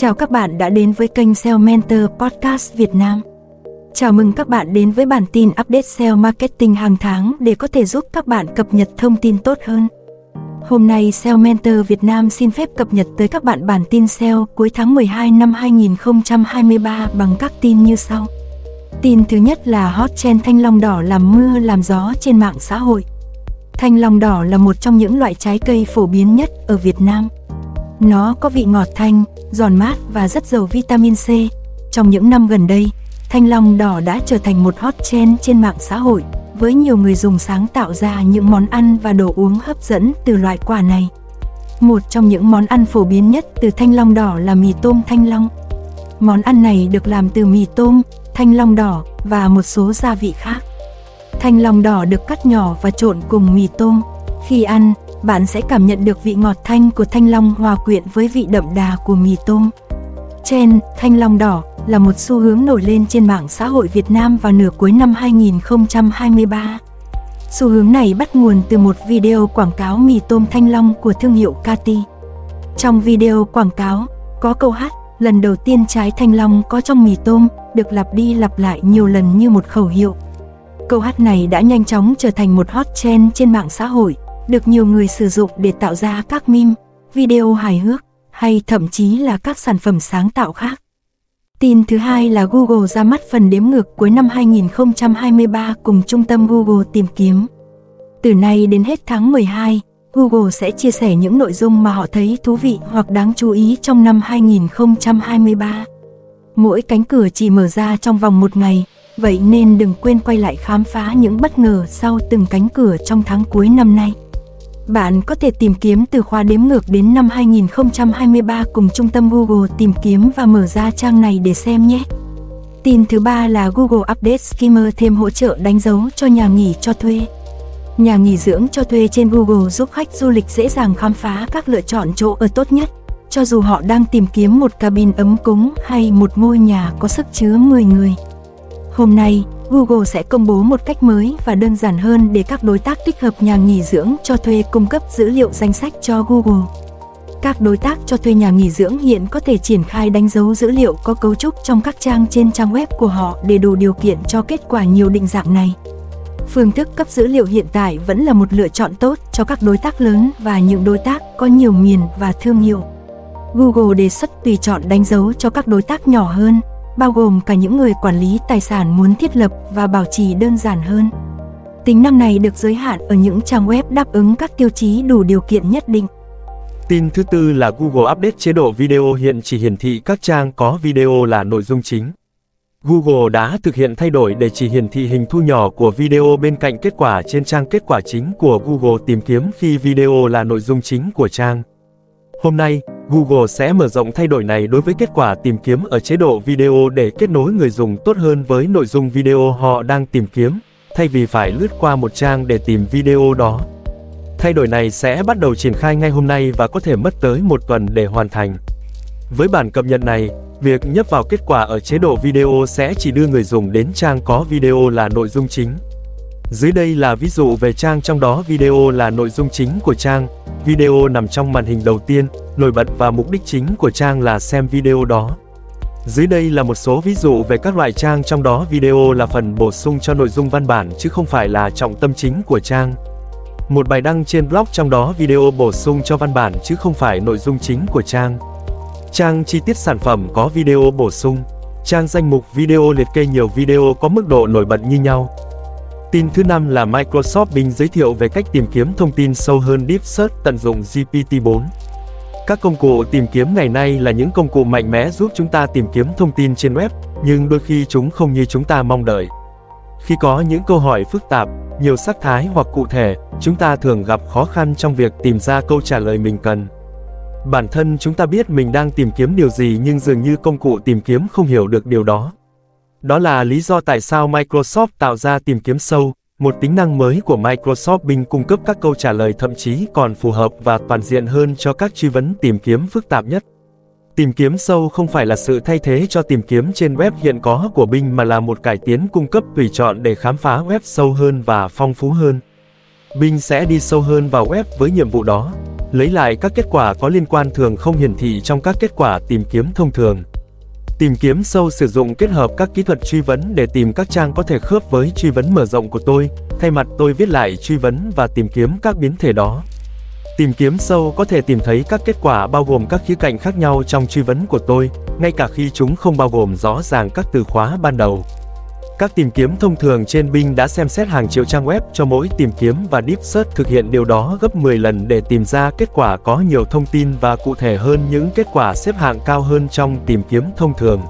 Chào các bạn đã đến với kênh SEO Mentor Podcast Việt Nam. Chào mừng các bạn đến với bản tin update SEO marketing hàng tháng để có thể giúp các bạn cập nhật thông tin tốt hơn. Hôm nay SEO Mentor Việt Nam xin phép cập nhật tới các bạn bản tin SEO cuối tháng 12 năm 2023 bằng các tin như sau. Tin thứ nhất là hot trend thanh long đỏ làm mưa làm gió trên mạng xã hội. Thanh long đỏ là một trong những loại trái cây phổ biến nhất ở Việt Nam. Nó có vị ngọt thanh, giòn mát và rất giàu vitamin C. Trong những năm gần đây, thanh long đỏ đã trở thành một hot trend trên mạng xã hội, với nhiều người dùng sáng tạo ra những món ăn và đồ uống hấp dẫn từ loại quả này. Một trong những món ăn phổ biến nhất từ thanh long đỏ là mì tôm thanh long. Món ăn này được làm từ mì tôm, thanh long đỏ và một số gia vị khác. Thanh long đỏ được cắt nhỏ và trộn cùng mì tôm. Khi ăn, bạn sẽ cảm nhận được vị ngọt thanh của thanh long hòa quyện với vị đậm đà của mì tôm. chen thanh long đỏ là một xu hướng nổi lên trên mạng xã hội Việt Nam vào nửa cuối năm 2023. Xu hướng này bắt nguồn từ một video quảng cáo mì tôm thanh long của thương hiệu Cati. Trong video quảng cáo, có câu hát lần đầu tiên trái thanh long có trong mì tôm được lặp đi lặp lại nhiều lần như một khẩu hiệu. Câu hát này đã nhanh chóng trở thành một hot trend trên mạng xã hội, được nhiều người sử dụng để tạo ra các meme, video hài hước hay thậm chí là các sản phẩm sáng tạo khác. Tin thứ hai là Google ra mắt phần đếm ngược cuối năm 2023 cùng trung tâm Google tìm kiếm. Từ nay đến hết tháng 12, Google sẽ chia sẻ những nội dung mà họ thấy thú vị hoặc đáng chú ý trong năm 2023. Mỗi cánh cửa chỉ mở ra trong vòng một ngày, vậy nên đừng quên quay lại khám phá những bất ngờ sau từng cánh cửa trong tháng cuối năm nay. Bạn có thể tìm kiếm từ khóa đếm ngược đến năm 2023 cùng trung tâm Google tìm kiếm và mở ra trang này để xem nhé. Tin thứ ba là Google Update skimmer thêm hỗ trợ đánh dấu cho nhà nghỉ cho thuê. Nhà nghỉ dưỡng cho thuê trên Google giúp khách du lịch dễ dàng khám phá các lựa chọn chỗ ở tốt nhất, cho dù họ đang tìm kiếm một cabin ấm cúng hay một ngôi nhà có sức chứa 10 người. Hôm nay, Google sẽ công bố một cách mới và đơn giản hơn để các đối tác tích hợp nhà nghỉ dưỡng cho thuê cung cấp dữ liệu danh sách cho Google. Các đối tác cho thuê nhà nghỉ dưỡng hiện có thể triển khai đánh dấu dữ liệu có cấu trúc trong các trang trên trang web của họ để đủ điều kiện cho kết quả nhiều định dạng này. Phương thức cấp dữ liệu hiện tại vẫn là một lựa chọn tốt cho các đối tác lớn và những đối tác có nhiều miền và thương hiệu. Google đề xuất tùy chọn đánh dấu cho các đối tác nhỏ hơn, bao gồm cả những người quản lý tài sản muốn thiết lập và bảo trì đơn giản hơn. Tính năng này được giới hạn ở những trang web đáp ứng các tiêu chí đủ điều kiện nhất định. Tin thứ tư là Google update chế độ video hiện chỉ hiển thị các trang có video là nội dung chính. Google đã thực hiện thay đổi để chỉ hiển thị hình thu nhỏ của video bên cạnh kết quả trên trang kết quả chính của Google tìm kiếm khi video là nội dung chính của trang. Hôm nay, Google sẽ mở rộng thay đổi này đối với kết quả tìm kiếm ở chế độ video để kết nối người dùng tốt hơn với nội dung video họ đang tìm kiếm, thay vì phải lướt qua một trang để tìm video đó. Thay đổi này sẽ bắt đầu triển khai ngay hôm nay và có thể mất tới một tuần để hoàn thành. Với bản cập nhật này, việc nhấp vào kết quả ở chế độ video sẽ chỉ đưa người dùng đến trang có video là nội dung chính. Dưới đây là ví dụ về trang trong đó video là nội dung chính của trang, Video nằm trong màn hình đầu tiên, nổi bật và mục đích chính của trang là xem video đó. Dưới đây là một số ví dụ về các loại trang trong đó video là phần bổ sung cho nội dung văn bản chứ không phải là trọng tâm chính của trang. Một bài đăng trên blog trong đó video bổ sung cho văn bản chứ không phải nội dung chính của trang. Trang chi tiết sản phẩm có video bổ sung. Trang danh mục video liệt kê nhiều video có mức độ nổi bật như nhau. Tin thứ năm là Microsoft Bing giới thiệu về cách tìm kiếm thông tin sâu hơn Deep Search tận dụng GPT-4. Các công cụ tìm kiếm ngày nay là những công cụ mạnh mẽ giúp chúng ta tìm kiếm thông tin trên web, nhưng đôi khi chúng không như chúng ta mong đợi. Khi có những câu hỏi phức tạp, nhiều sắc thái hoặc cụ thể, chúng ta thường gặp khó khăn trong việc tìm ra câu trả lời mình cần. Bản thân chúng ta biết mình đang tìm kiếm điều gì nhưng dường như công cụ tìm kiếm không hiểu được điều đó. Đó là lý do tại sao Microsoft tạo ra tìm kiếm sâu, một tính năng mới của Microsoft Bing cung cấp các câu trả lời thậm chí còn phù hợp và toàn diện hơn cho các truy vấn tìm kiếm phức tạp nhất. Tìm kiếm sâu không phải là sự thay thế cho tìm kiếm trên web hiện có của Bing mà là một cải tiến cung cấp tùy chọn để khám phá web sâu hơn và phong phú hơn. Bing sẽ đi sâu hơn vào web với nhiệm vụ đó. lấy lại các kết quả có liên quan thường không hiển thị trong các kết quả tìm kiếm thông thường. Tìm kiếm sâu sử dụng kết hợp các kỹ thuật truy vấn để tìm các trang có thể khớp với truy vấn mở rộng của tôi, thay mặt tôi viết lại truy vấn và tìm kiếm các biến thể đó. Tìm kiếm sâu có thể tìm thấy các kết quả bao gồm các khía cạnh khác nhau trong truy vấn của tôi, ngay cả khi chúng không bao gồm rõ ràng các từ khóa ban đầu. Các tìm kiếm thông thường trên Bing đã xem xét hàng triệu trang web cho mỗi tìm kiếm và Deep Search thực hiện điều đó gấp 10 lần để tìm ra kết quả có nhiều thông tin và cụ thể hơn những kết quả xếp hạng cao hơn trong tìm kiếm thông thường.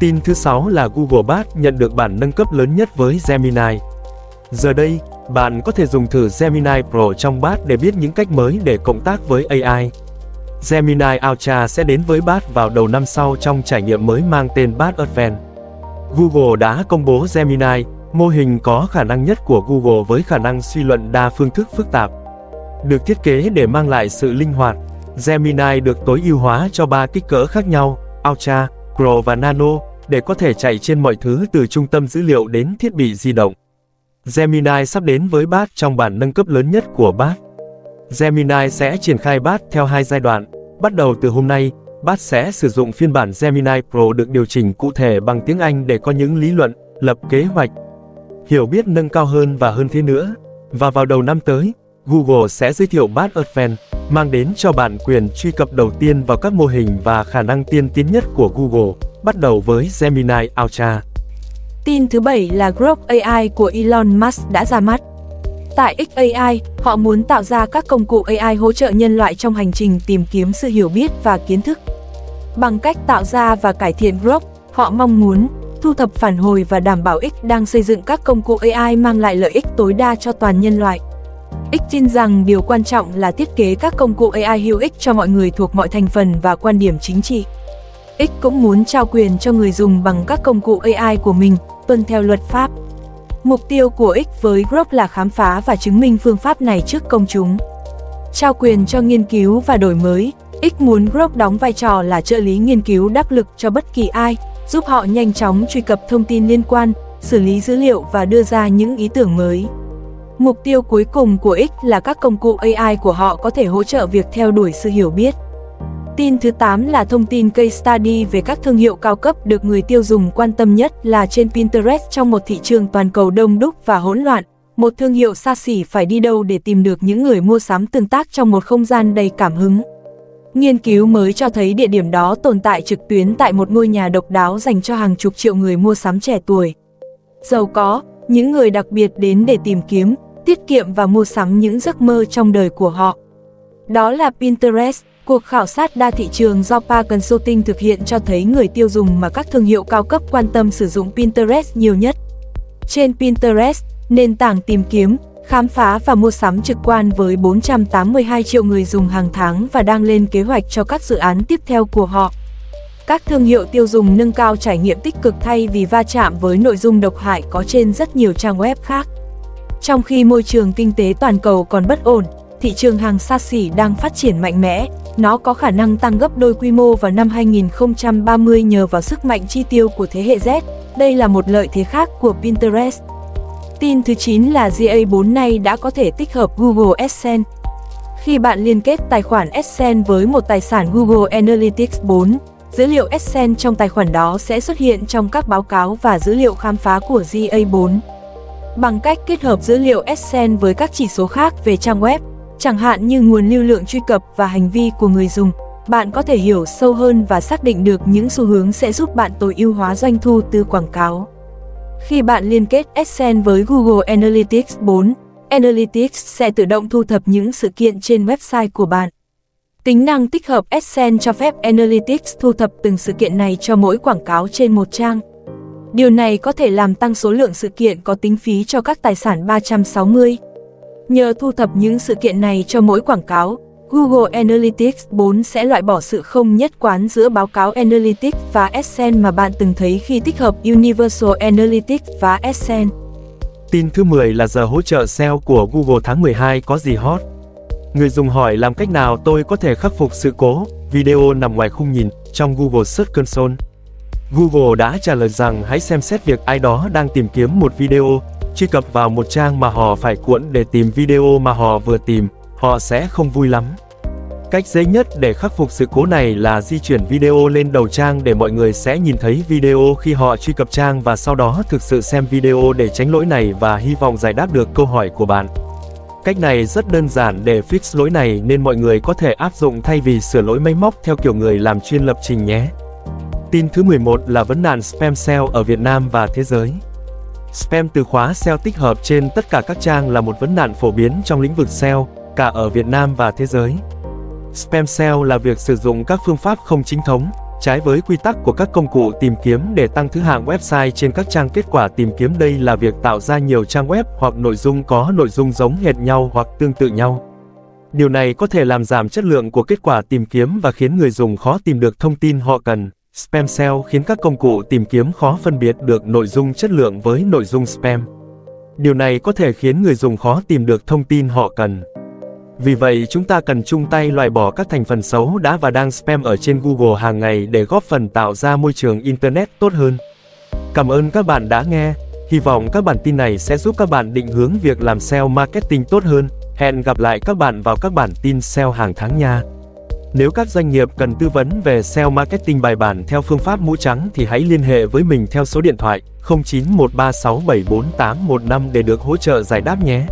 Tin thứ 6 là Google Bard nhận được bản nâng cấp lớn nhất với Gemini. Giờ đây, bạn có thể dùng thử Gemini Pro trong Bard để biết những cách mới để cộng tác với AI. Gemini Ultra sẽ đến với Bard vào đầu năm sau trong trải nghiệm mới mang tên Bard Advent. Google đã công bố Gemini, mô hình có khả năng nhất của Google với khả năng suy luận đa phương thức phức tạp. Được thiết kế để mang lại sự linh hoạt, Gemini được tối ưu hóa cho ba kích cỡ khác nhau, Ultra, Pro và Nano, để có thể chạy trên mọi thứ từ trung tâm dữ liệu đến thiết bị di động. Gemini sắp đến với BAT trong bản nâng cấp lớn nhất của BAT. Gemini sẽ triển khai BAT theo hai giai đoạn, bắt đầu từ hôm nay, Bát sẽ sử dụng phiên bản Gemini Pro được điều chỉnh cụ thể bằng tiếng Anh để có những lý luận, lập kế hoạch, hiểu biết nâng cao hơn và hơn thế nữa. Và vào đầu năm tới, Google sẽ giới thiệu bát Advent, mang đến cho bạn quyền truy cập đầu tiên vào các mô hình và khả năng tiên tiến nhất của Google, bắt đầu với Gemini Ultra. Tin thứ bảy là Grok AI của Elon Musk đã ra mắt. Tại XAI, họ muốn tạo ra các công cụ AI hỗ trợ nhân loại trong hành trình tìm kiếm sự hiểu biết và kiến thức. Bằng cách tạo ra và cải thiện Grok, họ mong muốn thu thập phản hồi và đảm bảo X đang xây dựng các công cụ AI mang lại lợi ích tối đa cho toàn nhân loại. X tin rằng điều quan trọng là thiết kế các công cụ AI hữu ích cho mọi người thuộc mọi thành phần và quan điểm chính trị. X cũng muốn trao quyền cho người dùng bằng các công cụ AI của mình, tuân theo luật pháp. Mục tiêu của X với Grok là khám phá và chứng minh phương pháp này trước công chúng. Trao quyền cho nghiên cứu và đổi mới, X muốn Grok đóng vai trò là trợ lý nghiên cứu đắc lực cho bất kỳ ai, giúp họ nhanh chóng truy cập thông tin liên quan, xử lý dữ liệu và đưa ra những ý tưởng mới. Mục tiêu cuối cùng của X là các công cụ AI của họ có thể hỗ trợ việc theo đuổi sự hiểu biết. Tin thứ 8 là thông tin case study về các thương hiệu cao cấp được người tiêu dùng quan tâm nhất là trên Pinterest trong một thị trường toàn cầu đông đúc và hỗn loạn. Một thương hiệu xa xỉ phải đi đâu để tìm được những người mua sắm tương tác trong một không gian đầy cảm hứng. Nghiên cứu mới cho thấy địa điểm đó tồn tại trực tuyến tại một ngôi nhà độc đáo dành cho hàng chục triệu người mua sắm trẻ tuổi. Giàu có, những người đặc biệt đến để tìm kiếm, tiết kiệm và mua sắm những giấc mơ trong đời của họ. Đó là Pinterest, Cuộc khảo sát đa thị trường do Pa Consulting thực hiện cho thấy người tiêu dùng mà các thương hiệu cao cấp quan tâm sử dụng Pinterest nhiều nhất. Trên Pinterest, nền tảng tìm kiếm, khám phá và mua sắm trực quan với 482 triệu người dùng hàng tháng và đang lên kế hoạch cho các dự án tiếp theo của họ. Các thương hiệu tiêu dùng nâng cao trải nghiệm tích cực thay vì va chạm với nội dung độc hại có trên rất nhiều trang web khác. Trong khi môi trường kinh tế toàn cầu còn bất ổn, thị trường hàng xa xỉ đang phát triển mạnh mẽ, nó có khả năng tăng gấp đôi quy mô vào năm 2030 nhờ vào sức mạnh chi tiêu của thế hệ Z. Đây là một lợi thế khác của Pinterest. Tin thứ 9 là GA4 nay đã có thể tích hợp Google AdSense. Khi bạn liên kết tài khoản AdSense với một tài sản Google Analytics 4, dữ liệu AdSense trong tài khoản đó sẽ xuất hiện trong các báo cáo và dữ liệu khám phá của GA4. Bằng cách kết hợp dữ liệu AdSense với các chỉ số khác về trang web, chẳng hạn như nguồn lưu lượng truy cập và hành vi của người dùng. Bạn có thể hiểu sâu hơn và xác định được những xu hướng sẽ giúp bạn tối ưu hóa doanh thu từ quảng cáo. Khi bạn liên kết AdSense với Google Analytics 4, Analytics sẽ tự động thu thập những sự kiện trên website của bạn. Tính năng tích hợp AdSense cho phép Analytics thu thập từng sự kiện này cho mỗi quảng cáo trên một trang. Điều này có thể làm tăng số lượng sự kiện có tính phí cho các tài sản 360. Nhờ thu thập những sự kiện này cho mỗi quảng cáo, Google Analytics 4 sẽ loại bỏ sự không nhất quán giữa báo cáo Analytics và AdSense mà bạn từng thấy khi tích hợp Universal Analytics và AdSense. Tin thứ 10 là giờ hỗ trợ SEO của Google tháng 12 có gì hot. Người dùng hỏi làm cách nào tôi có thể khắc phục sự cố, video nằm ngoài khung nhìn, trong Google Search Console. Google đã trả lời rằng hãy xem xét việc ai đó đang tìm kiếm một video, truy cập vào một trang mà họ phải cuộn để tìm video mà họ vừa tìm, họ sẽ không vui lắm. Cách dễ nhất để khắc phục sự cố này là di chuyển video lên đầu trang để mọi người sẽ nhìn thấy video khi họ truy cập trang và sau đó thực sự xem video để tránh lỗi này và hy vọng giải đáp được câu hỏi của bạn. Cách này rất đơn giản để fix lỗi này nên mọi người có thể áp dụng thay vì sửa lỗi máy móc theo kiểu người làm chuyên lập trình nhé. Tin thứ 11 là vấn nạn spam sale ở Việt Nam và thế giới. Spam từ khóa SEO tích hợp trên tất cả các trang là một vấn nạn phổ biến trong lĩnh vực SEO, cả ở Việt Nam và thế giới. Spam SEO là việc sử dụng các phương pháp không chính thống, trái với quy tắc của các công cụ tìm kiếm để tăng thứ hạng website trên các trang kết quả tìm kiếm. Đây là việc tạo ra nhiều trang web hoặc nội dung có nội dung giống hệt nhau hoặc tương tự nhau. Điều này có thể làm giảm chất lượng của kết quả tìm kiếm và khiến người dùng khó tìm được thông tin họ cần. Spam SEO khiến các công cụ tìm kiếm khó phân biệt được nội dung chất lượng với nội dung spam. Điều này có thể khiến người dùng khó tìm được thông tin họ cần. Vì vậy chúng ta cần chung tay loại bỏ các thành phần xấu đã và đang spam ở trên Google hàng ngày để góp phần tạo ra môi trường Internet tốt hơn. Cảm ơn các bạn đã nghe, hy vọng các bản tin này sẽ giúp các bạn định hướng việc làm SEO marketing tốt hơn. Hẹn gặp lại các bạn vào các bản tin SEO hàng tháng nha. Nếu các doanh nghiệp cần tư vấn về SEO marketing bài bản theo phương pháp mũ trắng thì hãy liên hệ với mình theo số điện thoại 0913674815 để được hỗ trợ giải đáp nhé.